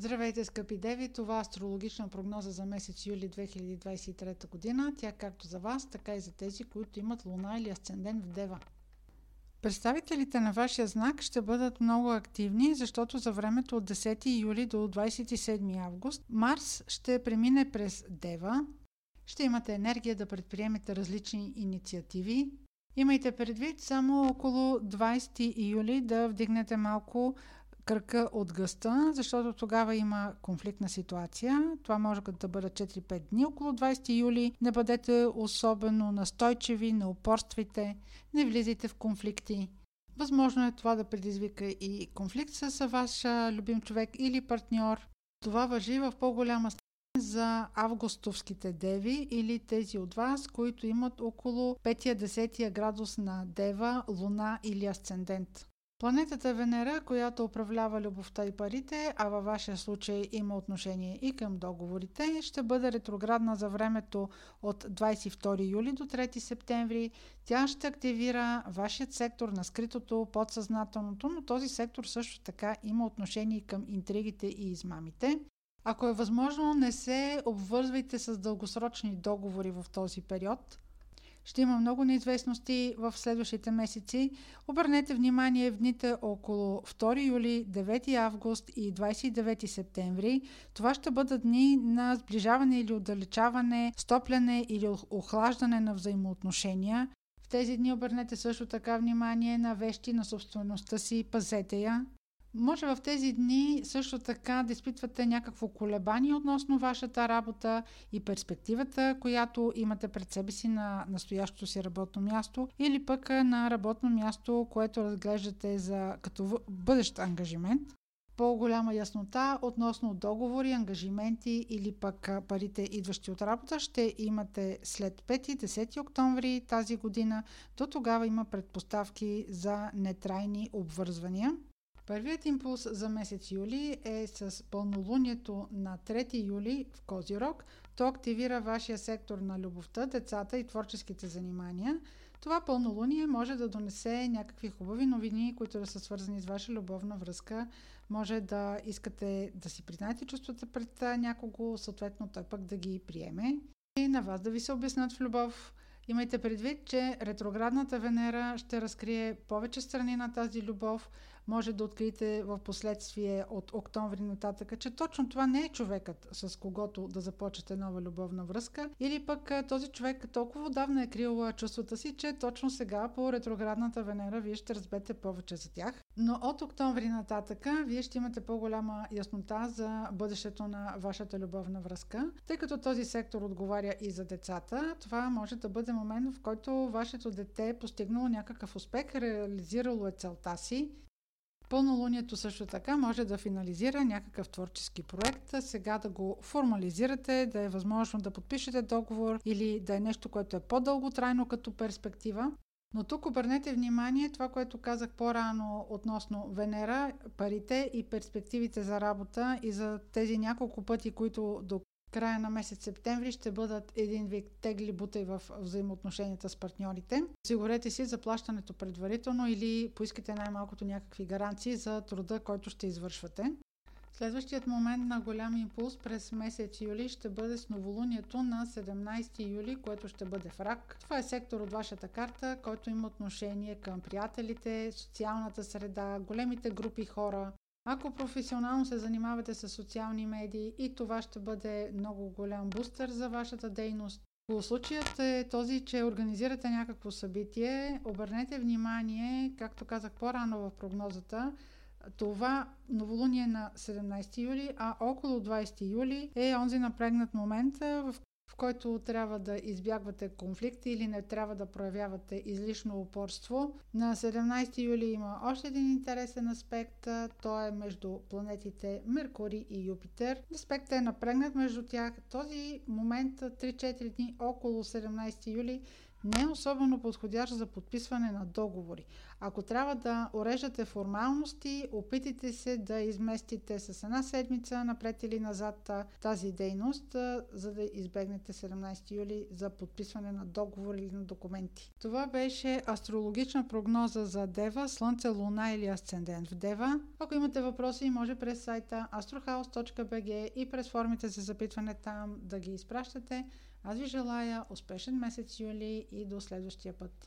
Здравейте, скъпи деви! Това е астрологична прогноза за месец юли 2023 година. Тя както за вас, така и за тези, които имат луна или асцендент в дева. Представителите на вашия знак ще бъдат много активни, защото за времето от 10 юли до 27 август Марс ще премине през Дева. Ще имате енергия да предприемете различни инициативи. Имайте предвид само около 20 юли да вдигнете малко кръка от гъста, защото тогава има конфликтна ситуация. Това може да бъде 4-5 дни около 20 юли. Не бъдете особено настойчиви, не упорствайте, не влизайте в конфликти. Възможно е това да предизвика и конфликт с ваш любим човек или партньор. Това въжи в по-голяма степен за августовските деви или тези от вас, които имат около 5-10 градус на дева, луна или асцендент. Планетата Венера, която управлява любовта и парите, а във вашия случай има отношение и към договорите, ще бъде ретроградна за времето от 22 юли до 3 септември. Тя ще активира вашият сектор на скритото, подсъзнателното, но този сектор също така има отношение към интригите и измамите. Ако е възможно, не се обвързвайте с дългосрочни договори в този период – ще има много неизвестности в следващите месеци. Обърнете внимание в дните около 2 юли, 9 август и 29 септември. Това ще бъдат дни на сближаване или отдалечаване, стопляне или охлаждане на взаимоотношения. В тези дни обърнете също така внимание на вещи на собствеността си, пазете я. Може в тези дни също така да изпитвате някакво колебание относно вашата работа и перспективата, която имате пред себе си на настоящото си работно място или пък на работно място, което разглеждате за като бъдещ ангажимент. По-голяма яснота относно договори, ангажименти или пък парите идващи от работа ще имате след 5-10 октомври тази година. До тогава има предпоставки за нетрайни обвързвания. Първият импулс за месец юли е с пълнолунието на 3 юли в Козирог. То активира вашия сектор на любовта, децата и творческите занимания. Това пълнолуние може да донесе някакви хубави новини, които да са свързани с ваша любовна връзка. Може да искате да си признаете чувствата пред някого, съответно той пък да ги приеме. И на вас да ви се обяснат в любов. Имайте предвид, че ретроградната Венера ще разкрие повече страни на тази любов. Може да откриете в последствие от октомври нататък, че точно това не е човекът, с когото да започнете нова любовна връзка. Или пък този човек толкова отдавна е крил чувствата си, че точно сега по ретроградната Венера вие ще разбете повече за тях. Но от октомври нататък вие ще имате по-голяма яснота за бъдещето на вашата любовна връзка. Тъй като този сектор отговаря и за децата, това може да бъде момент, в който вашето дете е постигнало някакъв успех, реализирало е целта си. Пълнолунието също така може да финализира някакъв творчески проект, сега да го формализирате, да е възможно да подпишете договор или да е нещо, което е по-дълготрайно като перспектива. Но тук обърнете внимание това, което казах по-рано относно Венера, парите и перспективите за работа и за тези няколко пъти, които до края на месец септември ще бъдат един вик тегли бутай в взаимоотношенията с партньорите. Сигурете си заплащането предварително или поискайте най-малкото някакви гаранции за труда, който ще извършвате. Следващият момент на голям импулс през месец юли ще бъде с новолунието на 17 юли, което ще бъде в рак. Това е сектор от вашата карта, който има отношение към приятелите, социалната среда, големите групи хора, ако професионално се занимавате с социални медии и това ще бъде много голям бустер за вашата дейност. Случаят е този, че организирате някакво събитие, обърнете внимание, както казах по-рано в прогнозата, това новолуние на 17 юли, а около 20 юли е онзи напрегнат момент, в в който трябва да избягвате конфликти или не трябва да проявявате излишно упорство. На 17 юли има още един интересен аспект. Той е между планетите Меркурий и Юпитер. Аспектът е напрегнат между тях. Този момент 3-4 дни около 17 юли не е особено подходящ за подписване на договори. Ако трябва да уреждате формалности, опитайте се да изместите с една седмица напред или назад тази дейност, за да избегнете 17 юли за подписване на договор или на документи. Това беше астрологична прогноза за Дева, Слънце, Луна или Асцендент в Дева. Ако имате въпроси, може през сайта astrohouse.bg и през формите за запитване там да ги изпращате. Аз ви желая успешен месец юли и до следващия път.